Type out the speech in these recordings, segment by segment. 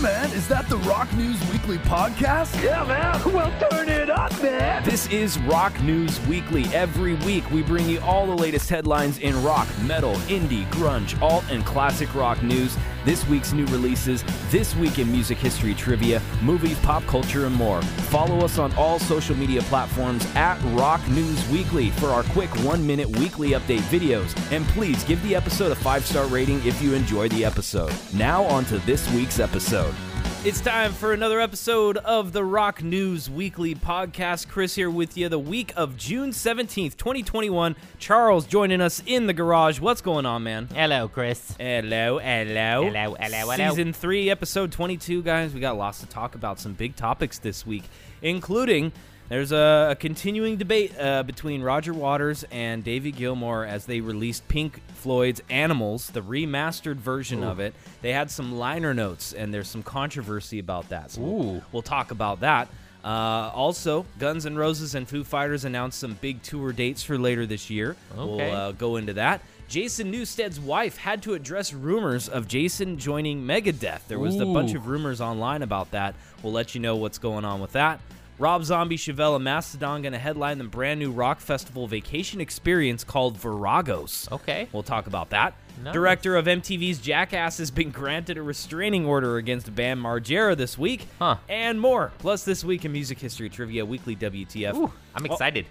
man, is that the Rock News Weekly podcast? Yeah, man. Well, turn it up, man. This is Rock News Weekly. Every week, we bring you all the latest headlines in rock, metal, indie, grunge, alt, and classic rock news. This week's new releases, this week in music history trivia, movies, pop culture, and more. Follow us on all social media platforms at Rock News Weekly for our quick one minute weekly update videos. And please give the episode a five star rating if you enjoy the episode. Now, on to this week's episode. It's time for another episode of the Rock News Weekly podcast. Chris here with you the week of June 17th, 2021. Charles joining us in the garage. What's going on, man? Hello, Chris. Hello, hello. Hello, hello, hello. Season 3, episode 22, guys. We got lots to talk about, some big topics this week, including there's a, a continuing debate uh, between Roger Waters and Davey Gilmour as they released Pink Floyd's Animals, the remastered version of it. They had some liner notes, and there's some controversy about that. So we'll, we'll talk about that. Uh, also, Guns N' Roses and Foo Fighters announced some big tour dates for later this year. We'll uh, go into that. Jason Newsted's wife had to address rumors of Jason joining Megadeth. There was a bunch of rumors online about that. We'll let you know what's going on with that. Rob Zombie, Chevelle, and Mastodon going to headline the brand new rock festival vacation experience called Viragos. Okay. We'll talk about that. Nice. Director of MTV's Jackass has been granted a restraining order against Bam Margera this week. Huh. And more. Plus, this week in music history trivia, weekly WTF. Ooh, I'm excited.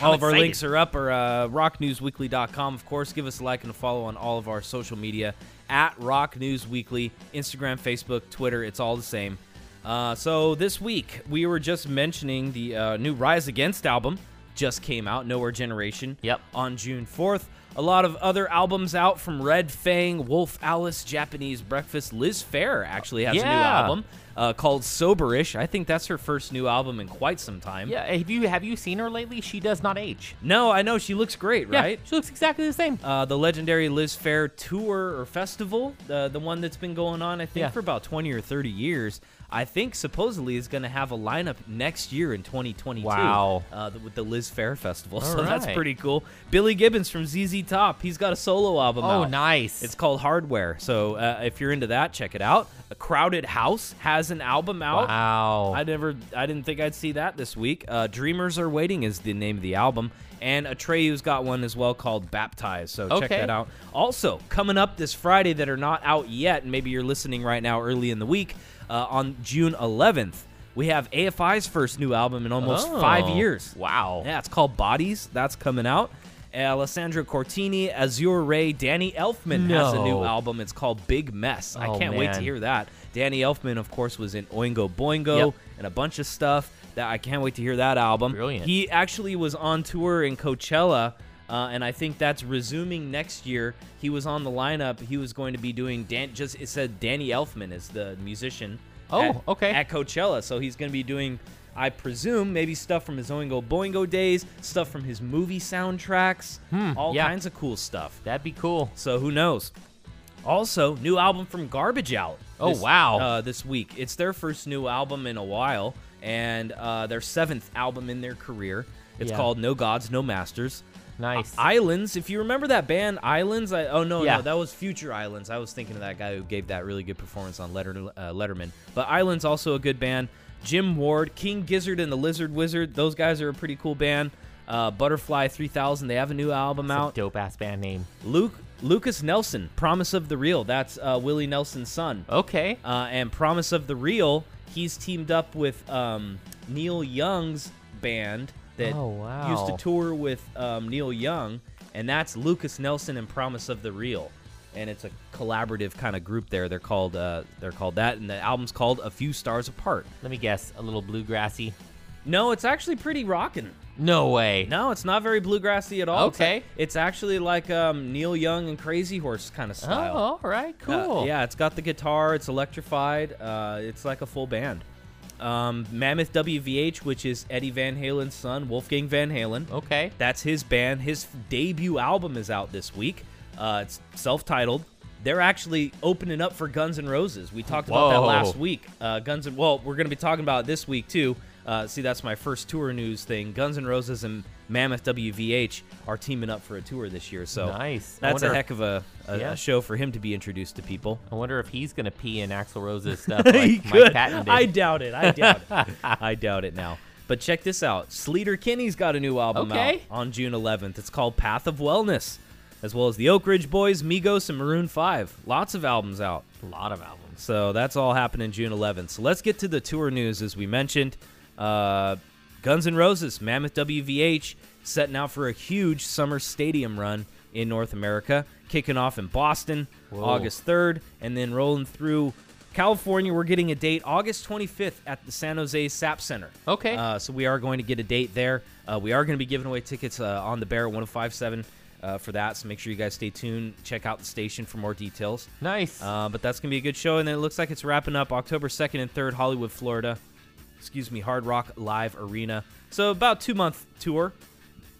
All I'm of our links are up or uh, rocknewsweekly.com. Of course, give us a like and a follow on all of our social media at Rock News Weekly, Instagram, Facebook, Twitter. It's all the same. Uh, so this week we were just mentioning the uh, new Rise Against album just came out, Nowhere Generation. Yep. On June 4th. A lot of other albums out from Red Fang, Wolf Alice, Japanese Breakfast. Liz Phair actually has a new album uh, called Soberish. I think that's her first new album in quite some time. Yeah, have you have you seen her lately? She does not age. No, I know she looks great, right? Yeah, she looks exactly the same. Uh, the legendary Liz Fair tour or festival, uh, the one that's been going on, I think, Yeah. for about 20 or 30 years. I think supposedly is going to have a lineup next year in 2022. Wow. Uh, with the Liz Fair Festival. All so that's pretty cool. Billy Gibbons from ZZ Top, he's got a solo album Oh, out. nice. It's called Hardware. So uh, if you're into that, check it out. A Crowded House has an album out. wow. I never, I didn't think I'd see that this week. Uh, Dreamers Are Waiting is the name of the album, and Atreyu's got one as well called Baptized. So check that out. Also coming up this Friday that are not out yet, and maybe you're listening right now early in the week uh, on June 11th. We have AFI's first new album in almost five Oh, years. Wow. Yeah, it's called Bodies. That's coming out. Alessandro Cortini, Azure Ray, Danny Elfman has a new album. It's called Big Mess. I Oh, can't wait to hear that. Danny Elfman, of course, was in Oingo Boingo Yep. and a bunch of stuff. That I can't wait to hear that album. Brilliant. He actually was on tour in Coachella, uh, and I think that's resuming next year. He was on the lineup. He was going to be doing Dan. Just it said Danny Elfman is the musician. Oh, at- okay. At Coachella, so he's going to be doing. I presume maybe stuff from his Oingo Boingo days, stuff from his movie soundtracks, all yeah. kinds of cool stuff. That'd be cool. So who knows? Also, new album from Garbage Out. Oh, wow. Uh, this week, it's their first new album in a while, and uh, their seventh album in their career. It's Yeah. called No Gods, No Masters. Nice. Islands. If you remember that band, Islands. I, oh no, Yeah. no, that was Future Islands. I was thinking of that guy who gave that really good performance on Letter, uh, Letterman. But Islands also a good band. Jim Ward, King Gizzard, and the Lizard Wizard. Those guys are a pretty cool band. Uh, Butterfly 3000. They have a new album out. Dope ass band name. Luke Lucas Nelson, Promise of the Real. That's uh, Willie Nelson's son. Okay. Uh, and Promise of the Real, he's teamed up with um, Neil Young's band that Oh, wow. used to tour with um, Neil Young, and that's Lucas Nelson and Promise of the Real. And it's a collaborative kind of group there. They're called uh, they're called that, and the album's called A Few Stars Apart. Let me guess. A little bluegrassy. No, it's actually pretty rockin'. No way. No, it's not very bluegrassy at all. Okay. it's, actually like um, Neil Young and Crazy Horse kind of style. Oh, style. all right. Uh, Cool. yeah, it's got the guitar. It's electrified. Uh, it's like a full band. Um, Mammoth WVH, which is Eddie Van Halen's son, Wolfgang Van Halen. Okay. That's his band. His debut album is out this week. Uh, it's self-titled. They're actually opening up for Guns N' Roses. We talked about that last week. Uh, Guns N' well, we're going to be talking about it this week too. Uh, see, that's my first tour news thing. Guns N' Roses and Mammoth WVH are teaming up for a tour this year. So Nice. That's a heck of a, a, Yeah. a show for him to be introduced to people. I wonder if he's gonna pee in Axl Rose's stuff like He could. I doubt it. I doubt it. I doubt it now. But check this out. Sleater Kinney's got a new album out on June 11th. It's called Path of Wellness, as well as the Oak Ridge Boys, Migos, and Maroon 5. Lots of albums out. a lot of albums. So that's all happening June 11th. So let's get to the tour news as we mentioned. Uh, Guns N' Roses, Mammoth WVH, setting out for a huge summer stadium run in North America, kicking off in Boston Whoa. August 3rd, and then rolling through California. We're getting a date August 25th at the San Jose SAP Center. Okay. Uh, so we are going to get a date there. Uh, we are going to be giving away tickets uh, on the Bear 1057 uh, for that. So make sure you guys stay tuned. Check out the station for more details. Nice. Uh, but that's gonna be a good show, and then it looks like it's wrapping up October second and third, Hollywood, Florida. Excuse me, Hard Rock Live Arena. So about two month tour,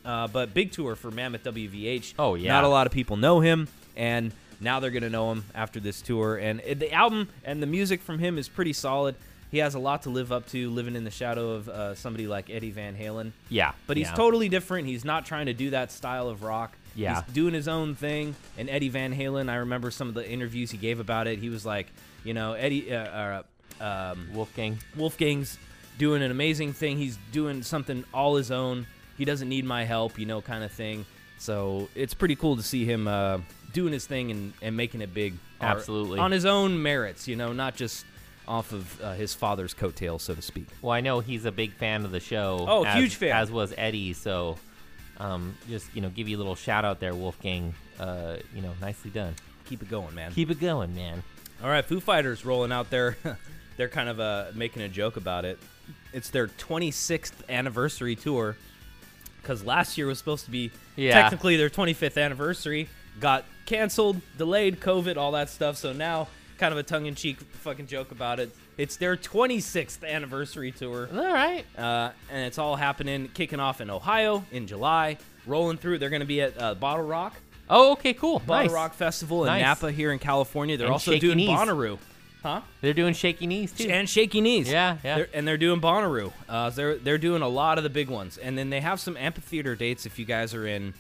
uh, but big tour for Mammoth WVH. Oh, yeah. Not a lot of people know him, and now they're gonna know him after this tour. And the album and the music from him is pretty solid. He has a lot to live up to, living in the shadow of uh, somebody like Eddie Van Halen. yeah. But he's yeah. totally different. He's not trying to do that style of rock. Yeah. He's doing his own thing. And Eddie Van Halen, I remember some of the interviews he gave about it. He was like, you know, Eddie, uh, uh, um, Wolfgang. Wolfgang's doing an amazing thing. He's doing something all his own. He doesn't need my help, you know, kind of thing. So it's pretty cool to see him uh, doing his thing and, and making it big. or- Absolutely. On his own merits, you know, not just off of uh, his father's coattails, so to speak. Well, I know he's a big fan of the show. Oh, as- huge fan. As was Eddie. So, um, just you know, give you a little shout out there, Wolfgang. Uh, you know, nicely done. Keep it going, man. Keep it going, man. All right, Foo Fighters rolling out there. They're kind of uh, making a joke about it. It's their 26th anniversary tour because last year was supposed to be Yeah. technically their 25th anniversary. Got canceled, delayed, COVID, all that stuff. So now, kind of a tongue in cheek fucking joke about it. It's their 26th anniversary tour. All right. Uh, and it's all happening, kicking off in Ohio in July, rolling through. They're going to be at uh, Bottle Rock. Oh, okay, cool. Bottle nice. Rock Festival in Nice. Napa here in California. They're And also doing Knees. Bonnaroo. Huh? They're doing shaky knees too. and shaky knees. Yeah, yeah. They're, and they're doing Bonnaroo. Uh, they're they're doing a lot of the big ones, and then they have some amphitheater dates if you guys are in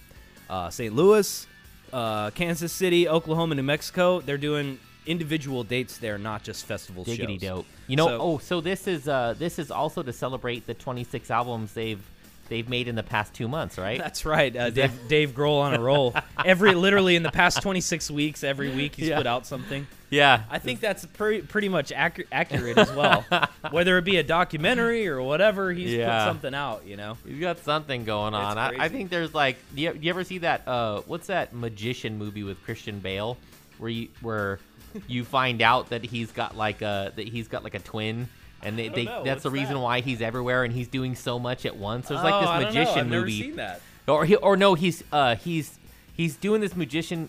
uh, St. Louis, uh, Kansas City, Oklahoma, New Mexico. They're doing individual dates there, not just festival Diggity shows. dope. You know, So- oh, so this is uh this is also to celebrate the 26 albums they've they've made in the past two months, right? That's right. Uh, Dave, Dave Grohl on a roll. Every literally in the past 26 weeks, every week he's Yeah. put out something. yeah. I think that's pretty pretty much accu- accurate as well. Whether it be a documentary or whatever, he's Yeah. put something out. You know. He's got something going on. I, I think there's like, do you, you ever see that? Uh, what's that magician movie with Christian Bale, where you where you find out that he's got like a that he's got like a twin, and they, they that's the reason that? why he's everywhere and he's doing so much at once. There's Oh, like I this know. magician movie, seen that. or he, or no, he's uh he's he's doing this magician.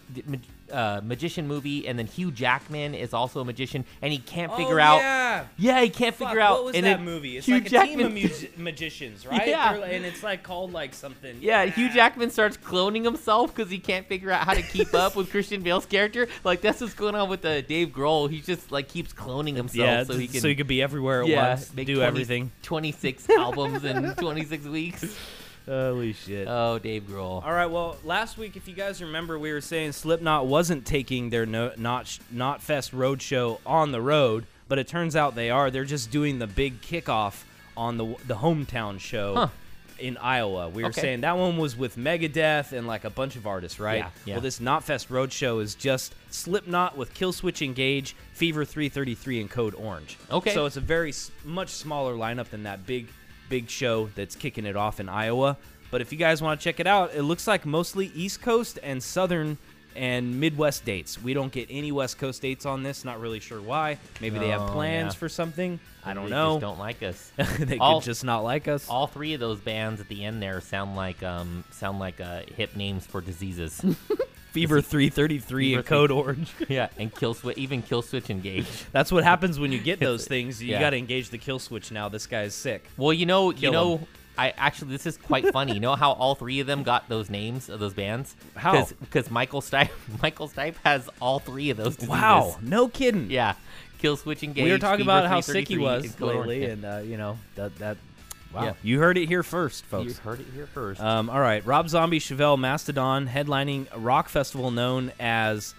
Mag- Uh, magician movie, and then Hugh Jackman is also a magician, and he can't figure oh, out. Yeah. Yeah, he can't Fuck, figure out. What was and that then movie? It's Hugh like a Jackman, team of music- magicians, right? Yeah. They're- and it's like called like something. Yeah, Hugh Jackman starts cloning himself because he can't figure out how to keep up with Christian Bale's character. Like that's what's going on with uh, Dave Grohl. He just like keeps cloning himself Yeah, so he can so he could be everywhere at yeah once, make do 20 everything. Twenty six albums in twenty six weeks. Holy shit! Oh, Dave Grohl. All right. Well, last week, if you guys remember, we were saying Slipknot wasn't taking their no, not Knotfest road show on the road, but it turns out they are. They're just doing the big kickoff on the the hometown show. Huh. In Iowa, we were Okay. saying that one was with Megadeth and like a bunch of artists, right? Yeah, yeah. Well, this Knotfest Roadshow is just Slipknot with Killswitch Engage, Fever 333, and Code Orange. Okay. So it's a very s- much smaller lineup than that big, big show that's kicking it off in Iowa. But if you guys want to check it out, it looks like mostly East Coast and Southern and Midwest dates. We don't get any West Coast dates on this. Not really sure why. Maybe they have Oh, plans yeah. for something. I don't They know. Just don't like us. they All- could just not like us. All three of those bands at the end there sound like um sound like uh, hip names for diseases. Fever 333 and Code Orange. yeah, and kill switch, even kill switch engage. That's what happens when you get those things. You Yeah. got to engage the kill switch now. This guy's sick. Well, you know, you know, 'em. I actually this is quite funny. You know how all three of them got those names of those bands? How? Because Michael Stipe Michael Stipe has all three of those. Diseases. Wow, no kidding. Yeah. Kill switch engage. we were talking about how sick he was and lately, and uh, you know that that Wow. Yeah. You heard it here first, folks. You heard it here first. Um, all right. Rob Zombie, Chevelle, Mastodon headlining a rock festival known as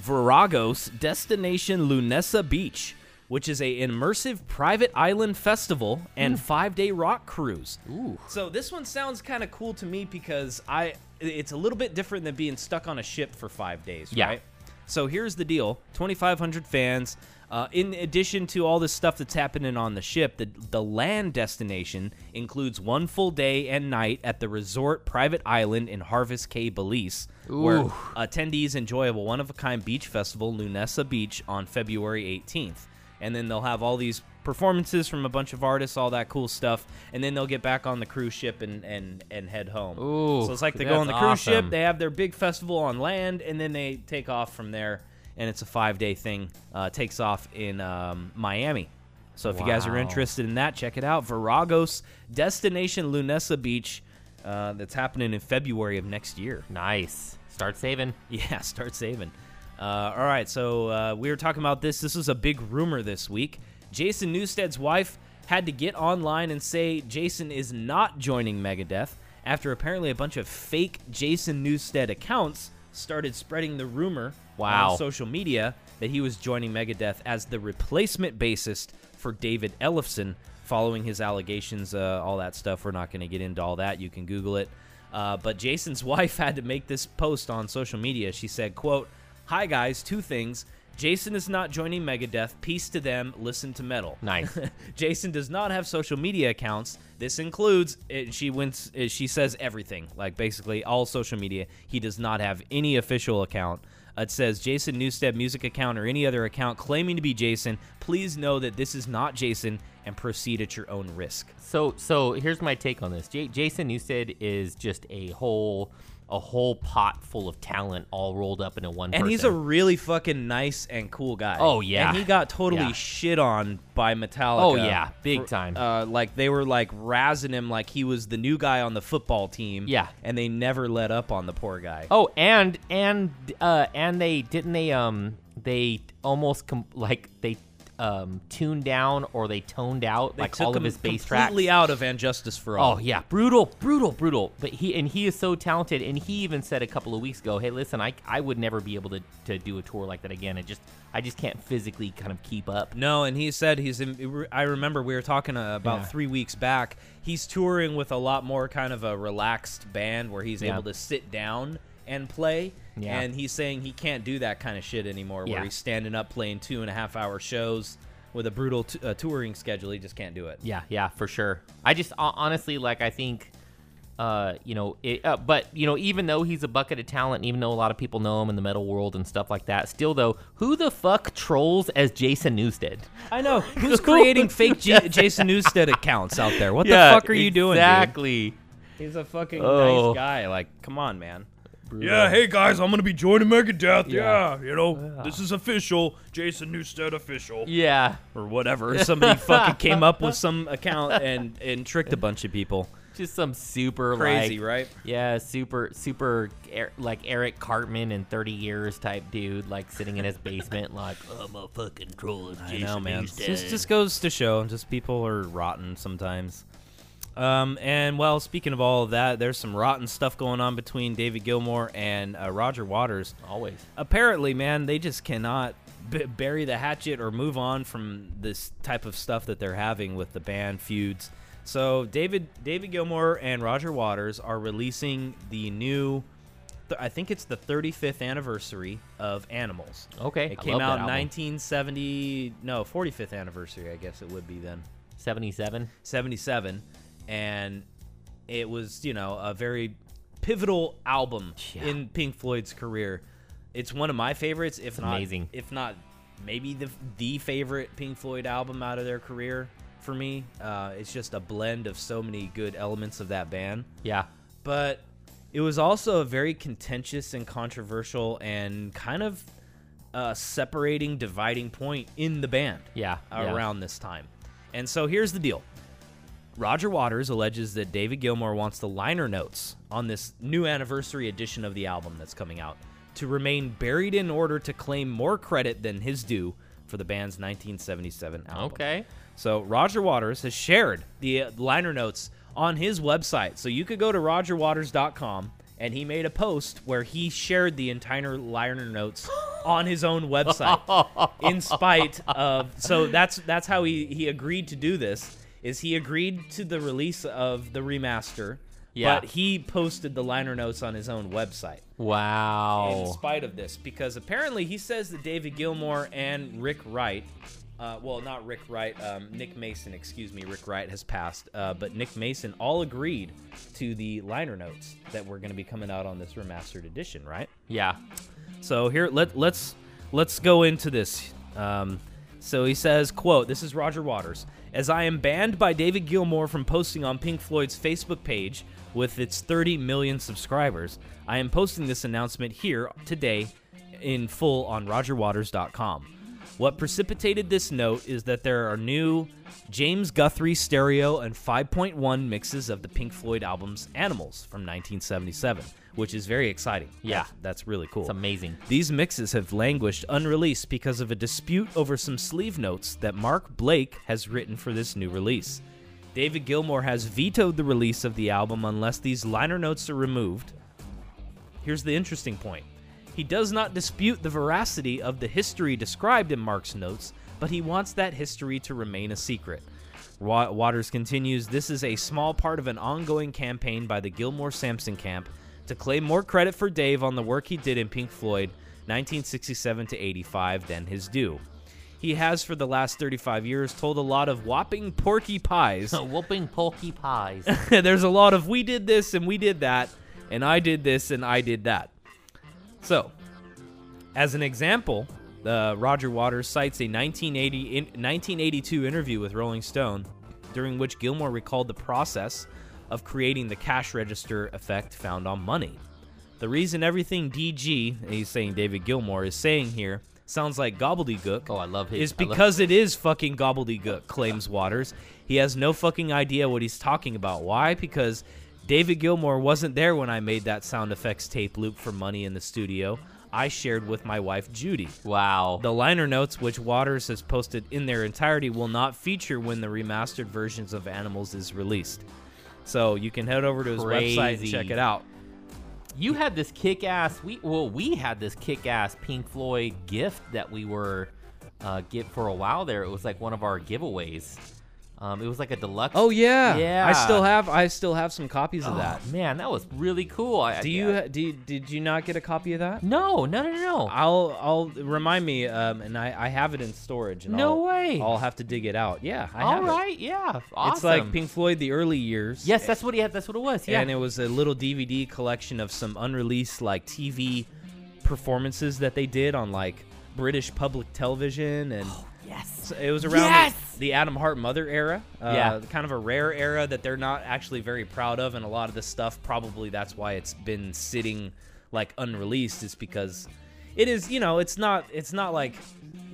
Viragos Destination Lunesa Beach, which is a immersive private island festival and five day rock cruise. Ooh. So this one sounds kind of cool to me because I it's a little bit different than being stuck on a ship for five days, Yeah. right? So here's the deal: 2,500 fans. Uh, in addition to all this stuff that's happening on the ship, the the land destination includes one full day and night at the resort private island in Harvest Cay, Belize, where attendees enjoy a one of a kind beach festival, Lunesa Beach, on February 18th. And then they'll have all these performances from a bunch of artists, all that cool stuff, and then they'll get back on the cruise ship and and, and head home. Ooh, so it's like they go on the cruise ship, they have their big festival on land, and then they take off from there, and it's a five day thing. Uh, takes off in um, Miami. So if you guys are interested in that, check it out. Viragos Destination Lunessa Beach. Uh, that's happening in February of next year. nice. Start saving. Yeah, start saving. Uh, all right, so uh, we were talking about this. This was a big rumor this week. Jason Newsted's wife had to get online and say Jason is not joining Megadeth after apparently a bunch of fake Jason Newsted accounts started spreading the rumor Wow. on social media that he was joining Megadeth as the replacement bassist for David Ellefson following his allegations, uh, all that stuff. We're not going to get into all that. You can Google it. Uh, but Jason's wife had to make this post on social media. She said, quote, Hi guys, two things. Jason is not joining Megadeth. Peace to them. Listen to metal. Nice. Jason does not have social media accounts. This includes it, she wins. it- She says everything, like basically all social media. He does not have any official account. It says Jason Newsted music account or any other account claiming to be Jason. Please know that this is not Jason and proceed at your own risk. So so here's my take on this. J- Jason Newsted is just a whole a whole pot full of talent all rolled up into one And person. he's a really fucking nice and cool guy. Oh, yeah. and he got totally Yeah. shit on by Metallica. Oh, yeah. Big for- time. Uh, like they were like razzing him like he was the new guy on the football team. Yeah. and they never let up on the poor guy. Oh, and and uh and they didn't they um they almost com- like they um tuned down or they toned out They like all of his bass tracks. completely out of And Justice for All. Oh yeah, brutal, brutal, brutal. But he and he is so talented. And he even said a couple of weeks ago, "Hey, listen, I I would never be able to to do a tour like that again. It just I just can't physically kind of keep up." No, and he said he's in. I remember we were talking uh, about Yeah. three weeks back. He's touring with a lot more kind of a relaxed band where he's Yeah. able to sit down and play. Yeah. And he's saying he can't do that kind of shit anymore, where Yeah. he's standing up playing two and a half hour shows with a brutal t- uh, touring schedule. He just can't do it. Yeah, yeah, for sure. I just ho- honestly like I think uh, you know, it, uh, but you know, even though he's a bucket of talent, even though a lot of people know him in the metal world and stuff like that, still though, who the fuck trolls as Jason Newsted? I know. Who's creating fake J- Jason Newsted accounts out there? What the fuck are you doing? Exactly. He's a fucking Oh. nice guy. Like, come on, man. Yeah, hey guys, I'm gonna be joining Megadeth. Yeah. Yeah, you know, this is official. Jason Newsted official. Yeah. or whatever. Somebody fucking came up with some account and and tricked a bunch of people. Just some super Crazy, like, right? Yeah, super, super, er, like Eric Cartman in 30 years type dude, like sitting in his basement, like, I'm a fucking troll. I know, man. Just just goes to show, just people are rotten sometimes. Um, and well, speaking of all of that, there's some rotten stuff going on between David Gilmour and uh, Roger Waters. Always. Apparently, man, they just cannot b- bury the hatchet or move on from this type of stuff that they're having with the band feuds. So David David Gilmour and Roger Waters are releasing the new. th- I think it's the 35th anniversary of Animals. Okay. It I came out in album. 1970. No, 45th anniversary. I guess it would be then. 77. 77, and it was you know a very pivotal album Yeah. in Pink Floyd's career. It's one of my favorites, if not amazing. if not maybe the the favorite Pink Floyd album out of their career for me. Uh, it's just a blend of so many good elements of that band Yeah. but it was also a very contentious and controversial and kind of uh, separating, dividing point in the band. Yeah, yeah. around this time. And so here's the deal. Roger Waters alleges that David Gilmour wants the liner notes on this new anniversary edition of the album that's coming out to remain buried in order to claim more credit than his due for the band's 1977 album. Okay. So Roger Waters has shared the uh, liner notes on his website. So you could go to rogerwaters.com and he made a post where he shared the entire liner notes on his own website in spite of so that's that's how he he agreed to do this is he agreed to the release of the remaster Yeah. but he posted the liner notes on his own website Wow. in spite of this because apparently he says that David Gilmour and Rick Wright, uh, well, not Rick Wright, um, Nick Mason, excuse me, Rick Wright has passed, uh, but Nick Mason all agreed to the liner notes that were going to be coming out on this remastered edition, right? Yeah. So here let let's let's go into this. Um, so he says, "quote This is Roger Waters. As I am banned by David Gilmour from posting on Pink Floyd's Facebook page with its 30 million subscribers, I am posting this announcement here today in full on RogerWaters.com. What precipitated this note is that there are new James Guthrie stereo and 5.1 mixes of the Pink Floyd albums Animals from 1977, which is very exciting. Yeah. That's, that's really cool. It's amazing. These mixes have languished unreleased because of a dispute over some sleeve notes that Mark Blake has written for this new release. David Gilmour has vetoed the release of the album unless these liner notes are removed. Here's the interesting point. He does not dispute the veracity of the history described in Mark's notes, but he wants that history to remain a secret. Waters continues This is a small part of an ongoing campaign by the Gilmour Samson camp to claim more credit for Dave on the work he did in Pink Floyd 1967 to 85 than his due. He has, for the last 35 years, told a lot of whopping porky pies Whooping pokey pies. there's a lot of we did this and we did that, and I did this and I did that. So, as an example, uh, Roger Waters cites a 1980 in, 1982 interview with Rolling Stone, during which Gilmour recalled the process of creating the cash register effect found on money. The reason everything DG, he's saying David Gilmour, is saying here sounds like gobbledygook Oh, I love his- is because it is fucking gobbledygook, claims Waters. He has no fucking idea what he's talking about. Why? Because David Gilmour wasn't there when I made that sound effects tape loop for money in the studio. I shared with my wife Judy. Wow. The liner notes, which Waters has posted in their entirety, will not feature when the remastered versions of Animals is released. So you can head over to his website and check it out. you had this kick-ass we well we had this kick-ass pink floyd gift that we were uh get for a while there it was like one of our giveaways um it was like a deluxe Oh yeah, yeah I still have I still have some copies of Oh, that. man that was really cool I, Do you ha- do did you not get a copy of that? no no no no I'll I'll remind me, um, and I, I have it in storage. And No I'll, way. I'll have to dig it out. Yeah, I all have it. right yeah awesome. It's like Pink Floyd, the early years. yes that's what he had that's what it was yeah And it was a little DVD collection of some unreleased like TV performances that they did on like British public television, and yes so it was around Yes! the, the Atom Heart Mother era. Uh, Yeah. kind of a rare era that they're not actually very proud of, and a lot of this stuff probably that's why it's been sitting like unreleased. Is because it is you know it's not it's not like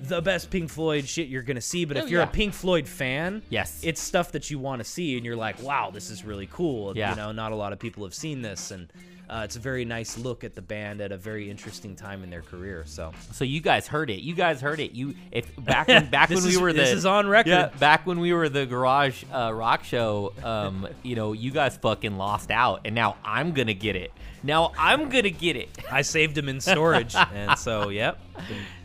the best Pink Floyd shit you're gonna see, but Oh, if you're yeah. a Pink Floyd fan, Yes. it's stuff that you want to see, and you're like, wow, this is really cool. Yeah. You know, not a lot of people have seen this, and uh, it's a very nice look at the band at a very interesting time in their career. So So you guys heard it. You guys heard it. You if back when back This when we is- were the this is on record. Yeah, back when we were the garage uh, rock show. Um, you know, you guys fucking lost out, and now I'm gonna get it. Now I'm gonna get it. I saved them in storage, and so yep,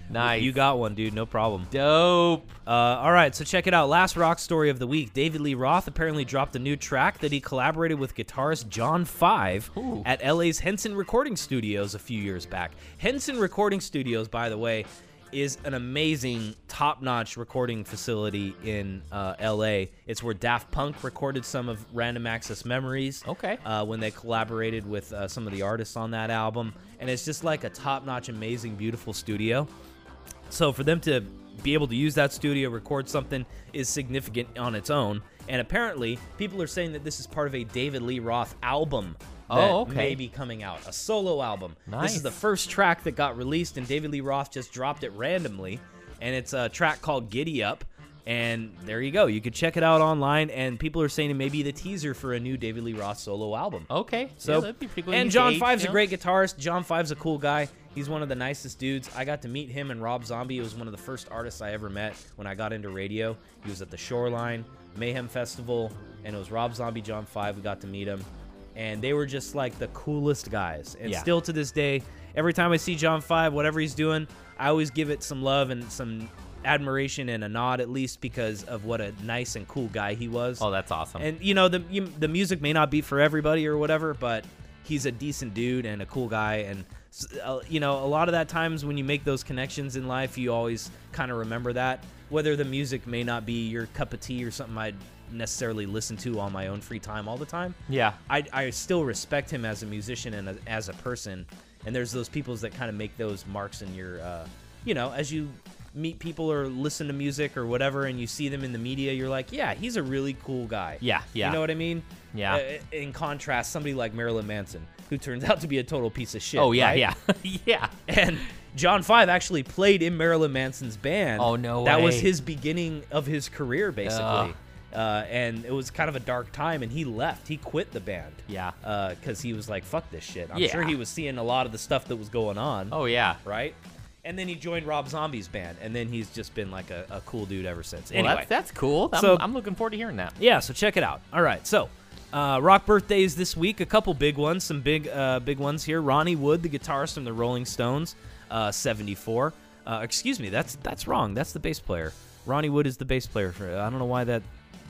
Nice. you got one, dude. No problem. dope. Uh, all right, so check it out. Last rock story of the week. David Lee Roth apparently dropped a new track that he collaborated with guitarist John Five Ooh. at LA's Henson Recording Studios a few years back. Henson Recording Studios, by the way, is an amazing, top-notch recording facility in uh, LA. It's where Daft Punk recorded some of Random Access Memories. Okay. Uh, when they collaborated with uh, some of the artists on that album, and it's just like a top-notch, amazing, beautiful studio. So for them to be able to use that studio, record something, is significant on its own. And apparently, people are saying that this is part of a David Lee Roth album that Oh, okay. may be coming out, a solo album. Nice. This is the first track that got released, and David Lee Roth just dropped it randomly. And it's a track called Giddy Up. And there you go. You could check it out online, and people are saying it may be the teaser for a new David Lee Roth solo album. Okay. So, yeah, that'd be cool. and John Five's a great guitarist. John Five's a cool guy. He's one of the nicest dudes. I got to meet him and Rob Zombie. It was one of the first artists I ever met when I got into radio. He was at the Shoreline Mayhem Festival, and it was Rob Zombie, John Five. We got to meet him, and they were just like the coolest guys. And Yeah. still to this day, every time I see John Five, whatever he's doing, I always give it some love and some admiration and a nod at least because of what a nice and cool guy he was. Oh, that's awesome. And you know the you, the music may not be for everybody or whatever, but he's a decent dude and a cool guy. And you know, a lot of that times when you make those connections in life, you always kind of remember that. Whether the music may not be your cup of tea or something I'd necessarily listen to on my own free time all the time. yeah. I, I still respect him as a musician and a, as a person. And there's those people that kind of make those marks in your, uh, you know, as you meet people or listen to music or whatever, and you see them in the media, you're like, yeah, he's a really cool guy. Yeah, yeah. You know what I mean? Yeah. Uh, in contrast, somebody like Marilyn Manson, who turns out to be a total piece of shit. oh yeah, right? yeah, yeah. And John Five actually played in Marilyn Manson's band. Oh, no That was his beginning of his career, basically. Ugh. Uh, and it was kind of a dark time, and he left. He quit the band. Yeah. Because he was like, "Fuck this shit." I'm Yeah. sure he was seeing a lot of the stuff that was going on. Oh yeah. Right. And then he joined Rob Zombie's band, and then he's just been like a, a cool dude ever since. Well, anyway, that's that's cool. I'm, So- I'm looking forward to hearing that. yeah, so check it out. All right, so uh, rock birthdays this week. A couple big ones, some big uh, big ones here. Ronnie Wood, the guitarist from the Rolling Stones, uh, 74. Uh, excuse me, that's that's wrong. That's the bass player. Ronnie Wood is the bass player for. I don't know why that.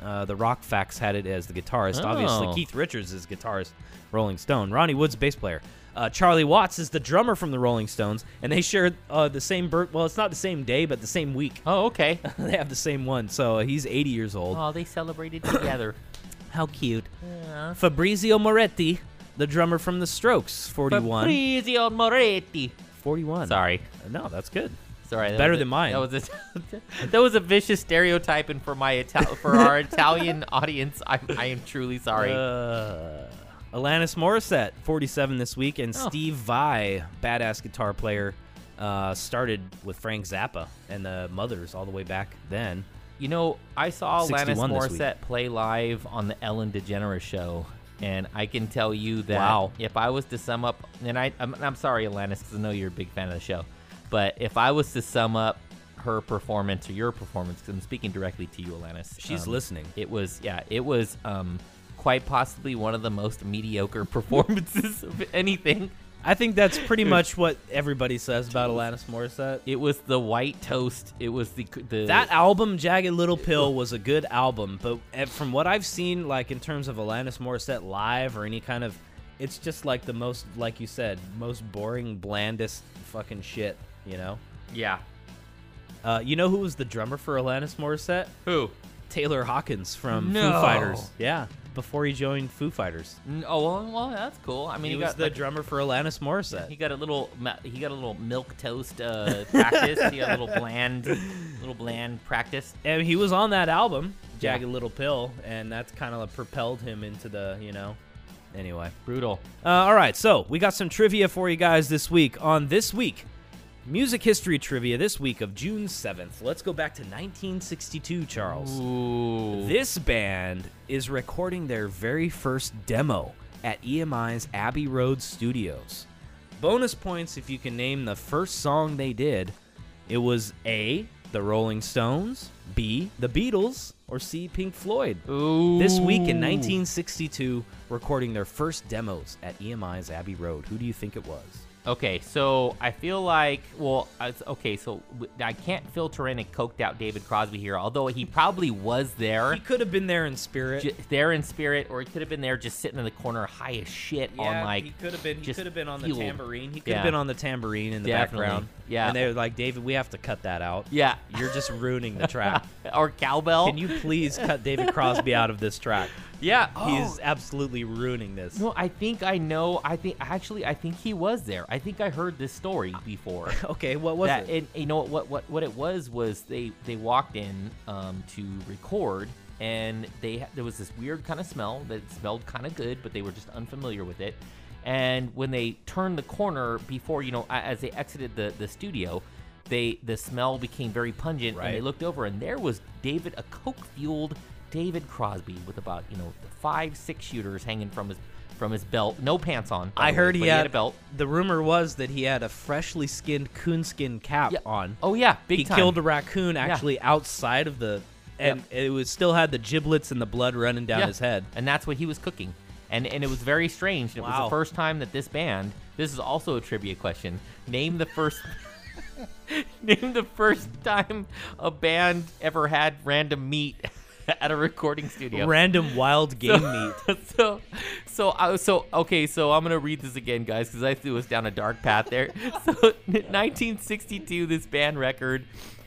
Uh, the Rock Facts had it as the guitarist. Obviously, Oh. Keith Richards is guitarist, Rolling Stone. Ronnie Wood's bass player. Uh, Charlie Watts is the drummer from the Rolling Stones, and they share uh, the same birth. Well, it's not the same day, but the same week. Oh okay. they have the same one. So he's 80 years old. oh, they celebrated together. How cute. Fabrizio Moretti, the drummer from The Strokes, 41. Fabrizio Moretti. 41. Sorry. No, that's good. Sorry, that Better was a- than mine. That was a that was a vicious stereotype, and for my for our Italian audience, I, I am truly sorry. Uh, Alanis Morissette, 47 this week, and Oh. Steve Vai, badass guitar player, uh, started with Frank Zappa and the Mothers all the way back then. you know, I saw Alanis 61. Morissette play live on the Ellen DeGeneres show, and I can tell you that Wow. if I was to sum up, and I I'm, I'm sorry, Alanis, because I know you're a big fan of the show, but if I was to sum up her performance or your performance, 'cause I'm speaking directly to you, Alanis. She's um, listening. It was yeah, it was um quite possibly one of the most mediocre performances of anything. I think that's pretty much what everybody says about Alanis Morissette. It was the white toast. It was the the That album, Jagged Little Pill, was a good album, but eh, from what I've seen, like in terms of Alanis Morissette live or any kind of, it's just like the most, like you said, most boring, blandest fucking shit. You know. yeah. Uh, you know who was the drummer for Alanis Morissette? Who? Taylor Hawkins from No. Foo Fighters. Yeah, before he joined Foo Fighters, Oh well, well, that's cool. I mean, he, he, was the like, drummer for Alanis Morissette. he got a little he got a little milk toast uh, practice. he got a little bland, little bland practice. and he was on that album, Yeah. Jagged Little Pill, and that's kind of propelled him into the, you know. Anyway. Brutal. Uh, all right, so we got some trivia for you guys this week on this week. Music history trivia this week of June 7th. Let's go back to 1962, Charles. Ooh. This band is recording their very first demo at EMI's Abbey Road Studios. Bonus points if you can name the first song they did. It was A, The Rolling Stones, B, The Beatles, or C, Pink Floyd. Ooh. This week in 1962, recording their first demos at EMI's Abbey Road. Who do you think it was? Okay, so I feel like, well, okay, so I can't filter in a coked out David Crosby here, although he probably was there, He could have been there in spirit. ju- there in spirit, or he could have been there just sitting in the corner, high as shit on like. he could have been. He could have been on the fueled. tambourine. He could Yeah. have been on the tambourine in the Definitely. background. Yeah. and they were like, David, we have to cut that out. Yeah. you're just ruining the track. or cowbell. Can you please cut David Crosby out of this track? Yeah. He's absolutely ruining this. No, I think I know. I think actually, I think he was there. I think I heard this story before. Okay, what was that it? and you know what what what it was was they they walked in um, to record and they ha- there was this weird kind of smell that smelled kind of good, but they were just unfamiliar with it. And when they turned the corner before you know as they exited the the studio. They the smell became very pungent, and they looked over, and there was David, a coke fueled David Crosby with about you know five six shooters hanging from his from his belt, no pants on. I way, heard he but had, a belt. The rumor was that he had a freshly skinned coonskin cap Yeah. on. Oh yeah, big he time. killed a raccoon actually outside of the, and it was still had the giblets and the blood running down Yeah. his head. and that's what he was cooking. And and it was very strange. And it was the first time that this band. This is also a trivia question. Name the first. name the first time a band ever had random meat at a recording studio. Random wild game meat. so, so, uh, so, okay, so I'm gonna read this again, guys, because I threw us down a dark path there. So, 1962, this band record,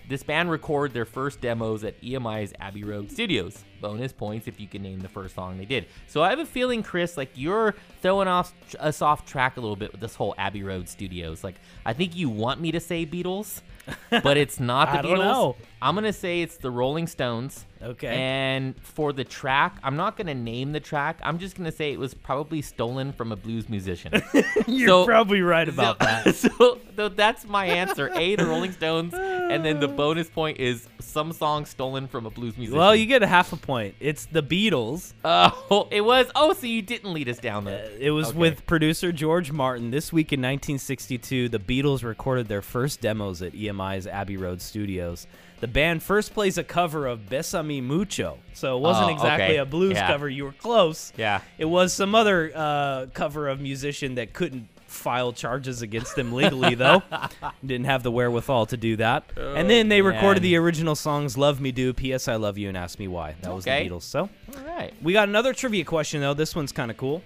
this band recorded their first demos at EMI's Abbey Road Studios. Bonus points if you can name the first song they did. So I have a feeling, Chris, like you're throwing off us off track a little bit with this whole Abbey Road Studios. Like I think you want me to say Beatles, but it's not the I Beatles. I'm gonna say it's the Rolling Stones. Okay. And for the track, I'm not gonna name the track. I'm just gonna say it was probably stolen from a blues musician. You're So- probably right about so, that. So, so that's my answer. A, the Rolling Stones, and then the bonus point is some song stolen from a blues musician. Well, you get a half a point. It's the Beatles. Oh, it was. Oh, so you didn't lead us down the. Uh, it was Okay. with producer George Martin. This week in 1962, the Beatles recorded their first demos at EMI's Abbey Road Studios. The band first plays a cover of Besame Mucho, so it wasn't Oh, exactly okay. a blues Yeah. cover. You were close. Yeah. It was some other uh, cover of musician that couldn't file charges against them legally, though. Didn't have the wherewithal to do that. and then they recorded the original songs "Love Me Do," "P.S. I Love You," and "Ask Me Why." That was the Beatles. So. All right. We got another trivia question though. This one's kind of cool.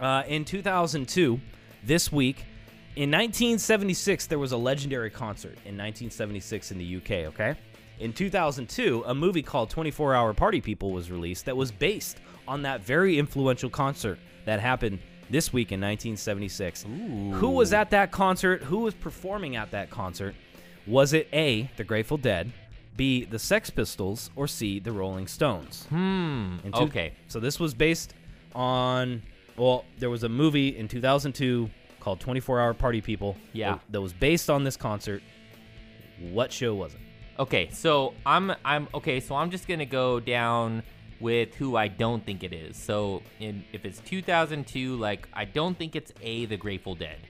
Uh, in 2002, this week, in 1976, there was a legendary concert in 1976 in the UK. Okay. In 2002, a movie called 24 Hour Party People was released that was based on that very influential concert that happened this week in 1976. Who was at that concert? Who was performing at that concert? Was it A, the Grateful Dead, B, the Sex Pistols, or C, the Rolling Stones? Hmm. Two- Okay. So this was based on well, there was a movie in 2002 called 24 Hour Party People. Yeah. That, was based on this concert. What show was it? Okay, so I'm I'm okay, so I'm just gonna go down with who I don't think it is. So in if it's 2002, like I don't think it's a the Grateful Dead,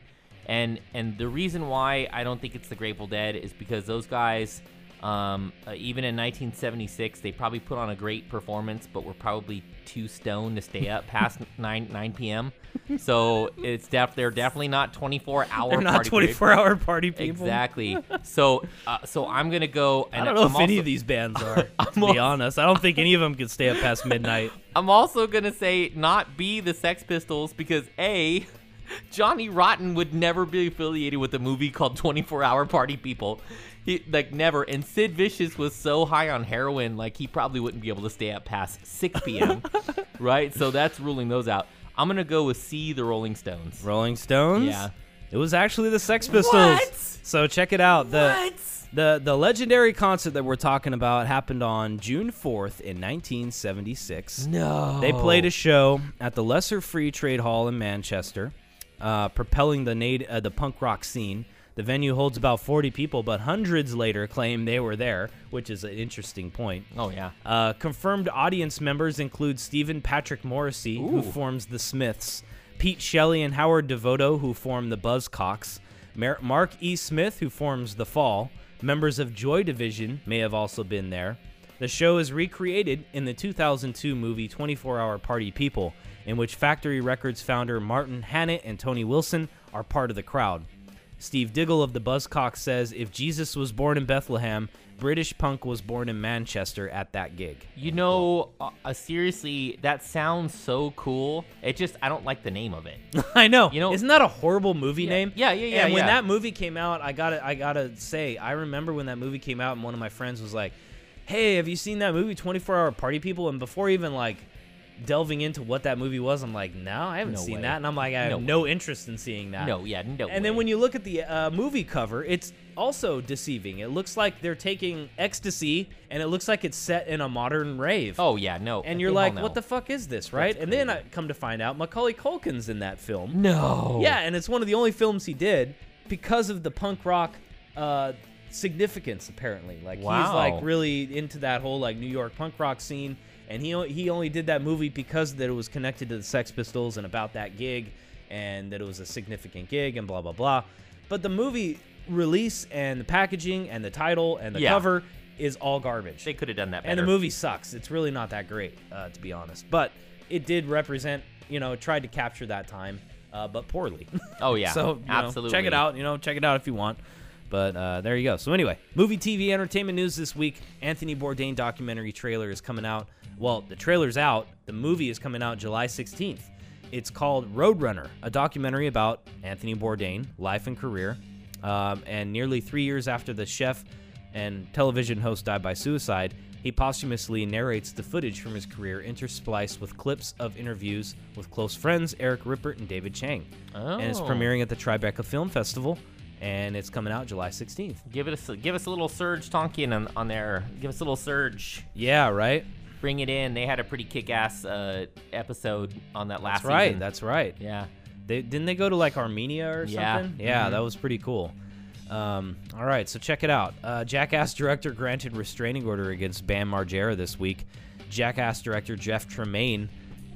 and and the reason why I don't think it's the Grateful Dead is because those guys, um, uh, even in 1976, they probably put on a great performance, but were probably too stoned to stay up past 9 9 p.m. So it's def- they're definitely not 24 hour. They're not party period. 24 Hour Party People. Exactly. So, uh, so I'm gonna go. And I don't know I'm if any of these bands are. To be honest, I don't think any of them could stay up past midnight. I'm also gonna say not be the Sex Pistols because a Johnny Rotten would never be affiliated with a movie called 24 Hour Party People. He, like never. And Sid Vicious was so high on heroin, like he probably wouldn't be able to stay up past 6 p.m. right? So that's ruling those out. I'm gonna go with C, the Rolling Stones. Rolling Stones. Yeah. It was actually the Sex Pistols. What? So check it out. The What? the the legendary concert that we're talking about happened on June 4th in 1976. No. They played a show at the Lesser Free Trade Hall in Manchester, uh, propelling the nat- uh, the punk rock scene. The venue holds about 40 people, but hundreds later claim they were there, which is an interesting point. Oh yeah. Uh, confirmed audience members include Stephen Patrick Morrissey, who forms the Smiths, Pete Shelley and Howard Devoto, who form the Buzzcocks, Mar- Mark E. Smith, who forms the Fall. Members of Joy Division may have also been there. The show is recreated in the 2002 movie 24 Hour Party People, in which Factory Records founder Martin Hannett and Tony Wilson are part of the crowd. Steve Diggle of the Buzzcocks says if Jesus was born in Bethlehem, British punk was born in Manchester at that gig. You know, uh, seriously, that sounds so cool. It just I don't like the name of it. I know. You know- isn't that a horrible movie Yeah, name? yeah, yeah, yeah, And when yeah. that movie came out, I gotta, I gotta say, I remember when that movie came out, and one of my friends was like, "Hey, have you seen that movie, 24 Hour Party People?" And before even like delving into what that movie was, I'm like, "No, I haven't No seen way. that," and I'm like, I have No no interest in seeing that. No, yeah, no. And then when you look at the uh, movie cover, it's also deceiving. It looks like they're taking ecstasy, and it looks like it's set in a modern rave. oh yeah, no. and you're like, what the fuck is this, right? That's and then I come to find out Macaulay Culkin's in that film. No. Yeah, and it's one of the only films he did because of the punk rock uh, significance apparently. Like he's like really into that whole like New York punk rock scene, and he he only did that movie because that it was connected to the Sex Pistols and about that gig, and that it was a significant gig and blah blah blah. But the movie release and the packaging and the title and the Yeah. cover is all garbage. They could have done that better. And the movie sucks. It's really not that great, uh, to be honest. But it did represent, you know, it tried to capture that time, uh, but poorly. Oh yeah, so you know, absolutely. check it out. You know, check it out if you want. But uh, there you go. So anyway, movie, TV, entertainment news this week. Anthony Bourdain documentary trailer is coming out. Well, the trailer's out. The movie is coming out July 16th. It's called Roadrunner, a documentary about Anthony Bourdain, life and career. Um, and nearly three years after the chef and television host died by suicide, he posthumously narrates the footage from his career interspliced with clips of interviews with close friends Eric Ripert and David Chang. Oh. And it's Oh. premiering at the Tribeca Film Festival, and it's coming out July 16th. Give it a give us a little Serj Tankian on, on there. Give us a little surge. Yeah, right? Bring it in. They had a pretty kick-ass uh, episode on that last That's right. season. That's right. yeah. They didn't they go to like Armenia or Yeah. something? Yeah, Mhm. that was pretty cool. Um, all right, so check it out. Uh, Jackass director granted restraining order against Bam Margera this week. Jackass director Jeff Tremaine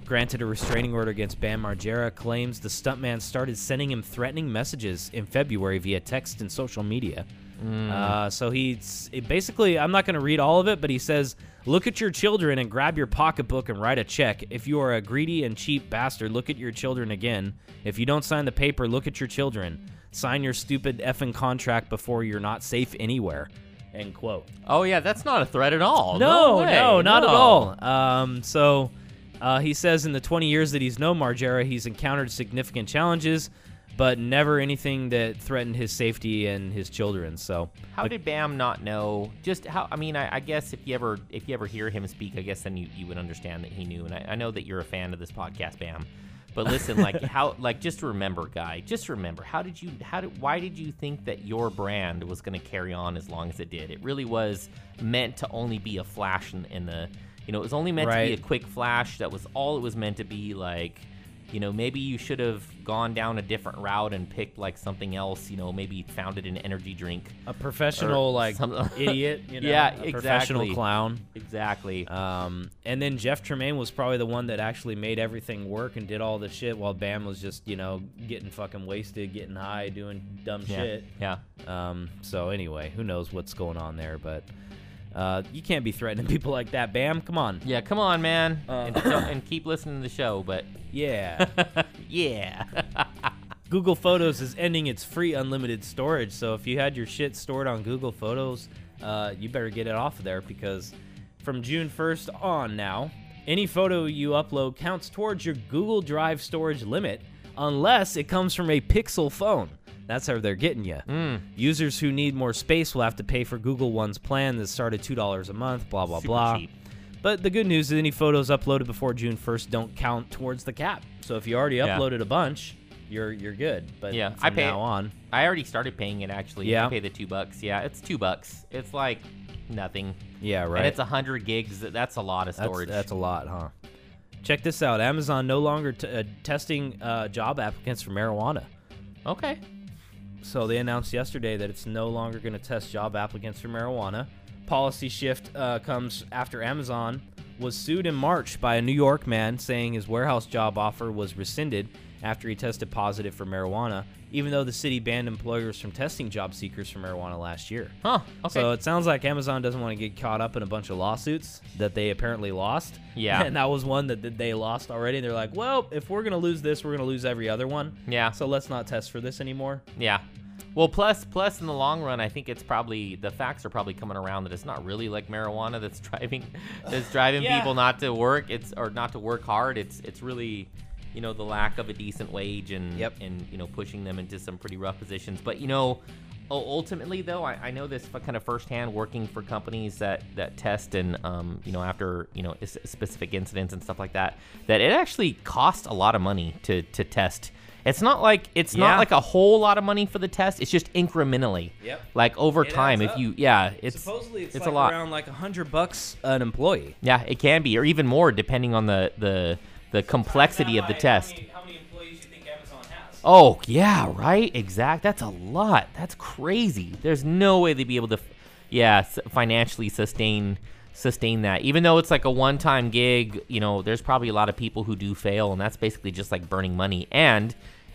granted a restraining order against Bam Margera. Claims the stuntman started sending him threatening messages in February via text and social media. Uh, so he's it basically, I'm not going to read all of it, but he says, Look at your children and grab your pocketbook and write a check. If you are a greedy and cheap bastard, look at your children again. If you don't sign the paper, look at your children. Sign your stupid effing contract before you're not safe anywhere. End quote. Oh yeah, that's not a threat at all. No, way, no, not at all. Um, so uh, he says in the 20 years that he's known Margera, he's encountered significant challenges, but never anything that threatened his safety and his children. So How did Bam not know? Just how? I mean, I, I guess if you ever if you ever hear him speak, I guess then you, you would understand that he knew. And I, I know that you're a fan of this podcast, Bam. But listen, like how, like just remember, guy, just remember. How did you? How did? Why did you think that your brand was going to carry on as long as it did? It really was meant to only be a flash in, in the. You know, it was only meant to be a quick flash. That was all it was meant to be. Like, you know, maybe you should have gone down a different route and picked like something else. You know, maybe founded an energy drink. a professional like some- idiot, you know, Yeah, a professional clown. Exactly. Um, and then Jeff Tremaine was probably the one that actually made everything work and did all the shit while Bam was just, you know, getting fucking wasted, getting high, doing dumb yeah. shit. Yeah. Um, so anyway, who knows what's going on there, but uh, you can't be threatening people like that, Bam. Come on. Yeah. Come on, man. Uh. and, and keep listening to the show. But Yeah. yeah. Google Photos is ending its free unlimited storage. So if you had your shit stored on Google Photos, uh, you better get it off of there because from June 1st on now, any photo you upload counts towards your Google Drive storage limit unless it comes from a Pixel phone. That's how they're getting you. Hmm. Users who need more space will have to pay for Google One's plan that started $2 a month, blah, blah, Super blah. cheap. But the good news is any photos uploaded before June 1st don't count towards the cap. So if you already Yeah. uploaded a bunch, you're you're good. But Yeah, from I pay- now on, I already started paying it. Actually. Yeah. I pay the two bucks. Yeah. It's two bucks. It's like nothing. yeah, right. And it's a hundred gigs. That's a lot of that's, storage. that's a lot, huh? Check this out. Amazon no longer t- uh, testing uh, job applicants for marijuana. okay. So they announced yesterday that it's no longer going to test job applicants for marijuana. Policy shift uh, comes after Amazon was sued in March by a New York man saying his warehouse job offer was rescinded after he tested positive for marijuana, even though the city banned employers from testing job seekers for marijuana last year. Huh. Okay. So it sounds like Amazon doesn't want to get caught up in a bunch of lawsuits that they apparently lost. Yeah. And that was one that they lost already. They're like, well, if we're going to lose this, we're going to lose every other one. Yeah. So let's not test for this anymore. Yeah. Well, plus, plus in the long run, I think it's probably the facts are probably coming around that it's not really like marijuana that's driving, that's driving Yeah. people not to work. It's or not to work hard. It's it's really, you know, the lack of a decent wage and Yep. and you know pushing them into some pretty rough positions. But you know, ultimately though, I, I know this kind of firsthand working for companies that that test and um you know after you know specific incidents and stuff like that, that it actually costs a lot of money to to test. It's not like it's Yeah. not like a whole lot of money for the test. It's just incrementally. Yep. Like over It time, if you yeah, it's Supposedly it's, it's like a lot. around like a hundred bucks an employee. Yeah, it can be, or even more depending on the the the complexity of the test. How many, employees you think Amazon has? Oh yeah, right. Exact. That's a lot. That's crazy. There's no way they'd be able to, yeah, financially sustain sustain that. Even though it's like a one-time gig, you know, there's probably a lot of people who do fail, and that's basically just like burning money. And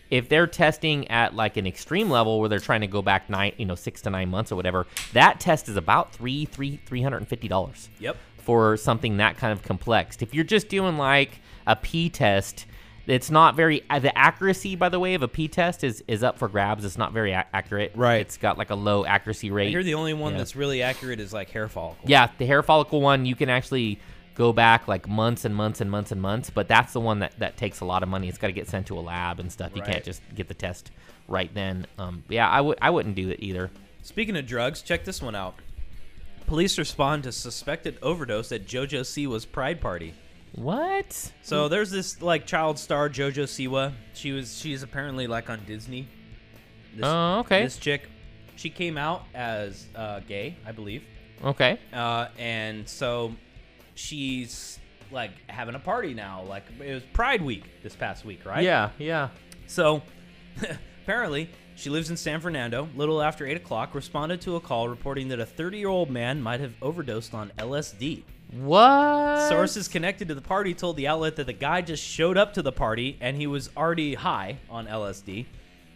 if they're testing at like an extreme level where they're trying to go back nine, you know, six to nine months or whatever, that test is about three, three, three hundred and fifty dollars Yep. for something that kind of complex. If you're just doing like a P test, it's not very uh, the accuracy by the way of a P test is is up for grabs. It's not very a- accurate. Right. It's got like a low accuracy I You're the only one Yeah. that's really accurate is like hair follicle. yeah, the hair follicle one you can actually go back like months and months and months and months, but that's the one that that takes a lot of money. It's got to get sent to a lab and stuff. You Right. can't just get the test right then. Um, yeah, I would I wouldn't do it either. Speaking of drugs, check this one out. Police respond to suspected overdose at JoJo Siwa's Pride Party. What? So there's this like child star JoJo Siwa. She was she's apparently like on Disney. This, Oh, okay. This chick, she came out as uh, gay, I believe, Okay. uh, and so she's like having a party now. Like it was Pride Week this past week, right? Yeah, yeah. So, apparently, she lives in San Fernando. Little after 8 o'clock, responded to a call reporting that a 30 year old man might have overdosed on LSD. What? Sources connected to the party told the outlet that the guy just showed up to the party and he was already high on LSD.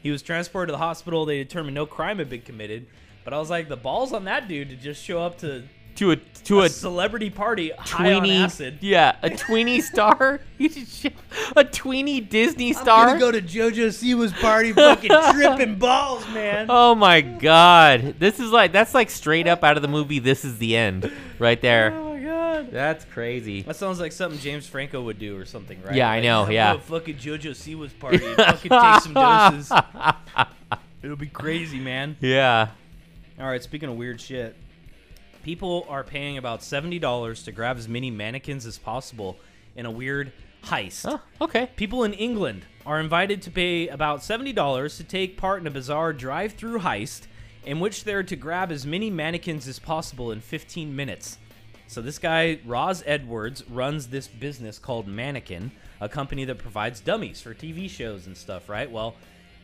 He was transported to the hospital. They determined no crime had been committed. But I was like, the balls on that dude to just show up to to a to a a celebrity party high on tweeny acid. yeah a tweeny star You just show- a tweeny disney star to go to JoJo Siwa's party, fucking tripping balls, man. oh my god this is like that's like straight up out of the movie this is the end right there Oh my god. that's crazy That sounds like something James Franco would do or something, right? Yeah, I Like, know, "I'm yeah. gonna fucking JoJo Siwa's party and fucking take some doses. It'll be crazy, man. yeah All right, speaking of weird shit, people are paying about $70 to grab as many mannequins as possible in a weird heist. oh, okay People in England are invited to pay about $70 to take part in a bizarre drive through heist in which they're to grab as many mannequins as possible in 15 minutes. So, this guy, Roz Edwards, runs this business called Mannequin, a company that provides dummies for TV shows and stuff, right? Well,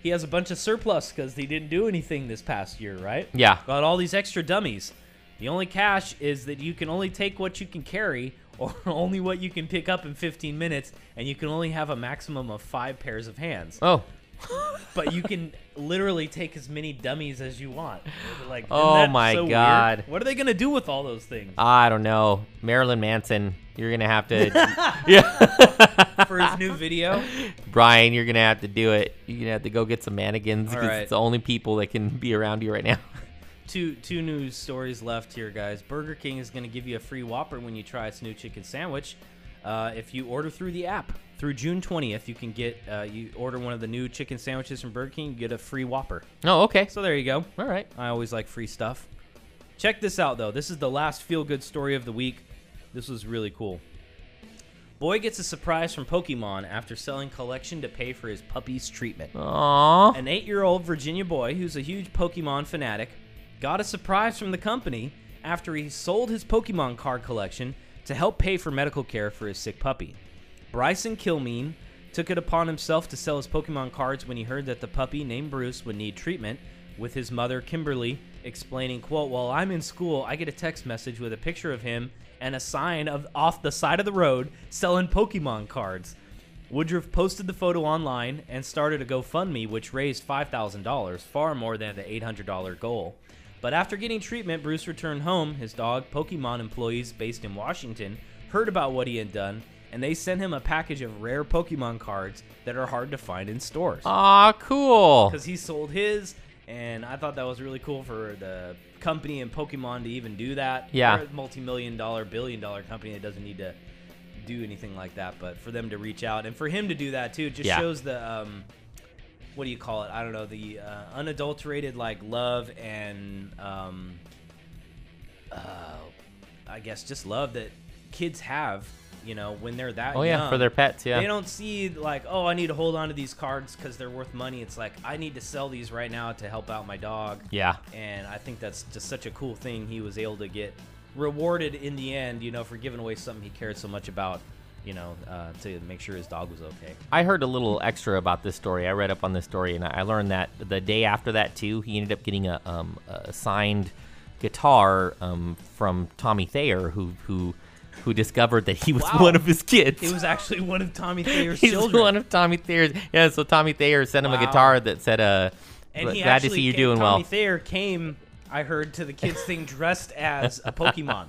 he has a bunch of surplus because he didn't do anything this past year, right? Yeah. Got all these extra dummies. The only cash is that you can only take what you can carry or only what you can pick up in 15 minutes, and you can only have a maximum of five pairs of hands. oh But you can literally take as many dummies as you want. Like, Oh my so weird? God. What are they gonna do with all those things i don't know marilyn manson you're gonna have to yeah for his new video? brian you're gonna have to do it you're gonna have to go get some mannequins because right. it's the only people that can be around you right now Two two news stories left here, guys. Burger King is gonna give you a free Whopper when you try its new chicken sandwich. Uh, if you order through the app through June 20th, you can get uh, you order one of the new chicken sandwiches from Burger King, you get a free Whopper. oh okay So there you go. all right I always like free stuff. Check this out, though. This is the last feel good story of the week. This was really cool. Boy gets a surprise from Pokemon after selling collection to pay for his puppy's treatment. Aww. An eight year old Virginia boy who's a huge Pokemon fanatic got a surprise from the company after he sold his Pokemon card collection to help pay for medical care for his sick puppy. Bryson Kilmean took it upon himself to sell his Pokemon cards when he heard that the puppy named Bruce would need treatment, with his mother Kimberly explaining, quote, While I'm in school, I get a text message with a picture of him and a sign of off the side of the road selling Pokemon cards. Woodruff posted the photo online and started a GoFundMe, which raised $5,000, far more than the $800 goal. But after getting treatment, Bruce returned home. His dog, Pokemon employees based in Washington, heard about what he had done, and they sent him a package of rare Pokemon cards that are hard to find in stores. Aw, cool. Because he sold his, and I thought that was really cool for the company and Pokemon to even do that. Yeah. They're a multi-million dollar, billion dollar company that doesn't need to do anything like that, but for them to reach out and for him to do that too, just Yeah. shows the um, what do you call it? I don't know the uh, unadulterated like love and um, uh, I guess just love that kids have. You know, when they're that Oh yeah, young. for their pets. Yeah. They don't see like, oh, I need to hold on to these cards because they're worth money. It's like I need to sell these right now to help out my dog. yeah. And I think that's just such a cool thing. He was able to get rewarded in the end, you know, for giving away something he cared so much about. you know, uh, to make sure his dog was okay. I heard a little extra about this story. I read up on this story, and I learned that the day after that too, he ended up getting a, um, a signed guitar um, from Tommy Thayer, who who who discovered that he was Wow. one of his kids. He was actually one of Tommy Thayer's He's children. one of Tommy Thayer's. Yeah, so Tommy Thayer sent him a guitar that said, "Uh, and he glad to see you came, doing Tommy well." Tommy Thayer came, I heard, to the kids thing dressed as a Pokemon,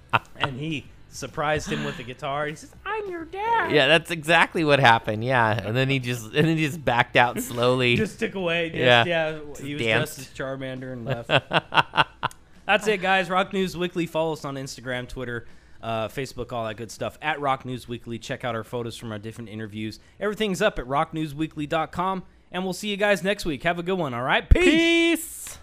and he surprised him with the guitar. He says, "I'm your dad." Yeah, that's exactly what happened. Yeah, and then he just and then he just backed out slowly. just took away. Just, Yeah. yeah, he was danced. dressed as Charmander and left. That's it, guys. Rock News Weekly. Follow us on Instagram, Twitter, uh, Facebook, all that good stuff. At Rock News Weekly. Check out our photos from our different interviews. Everything's up at rocknewsweekly.com. And we'll see you guys next week. Have a good one, all right? Peace. Peace.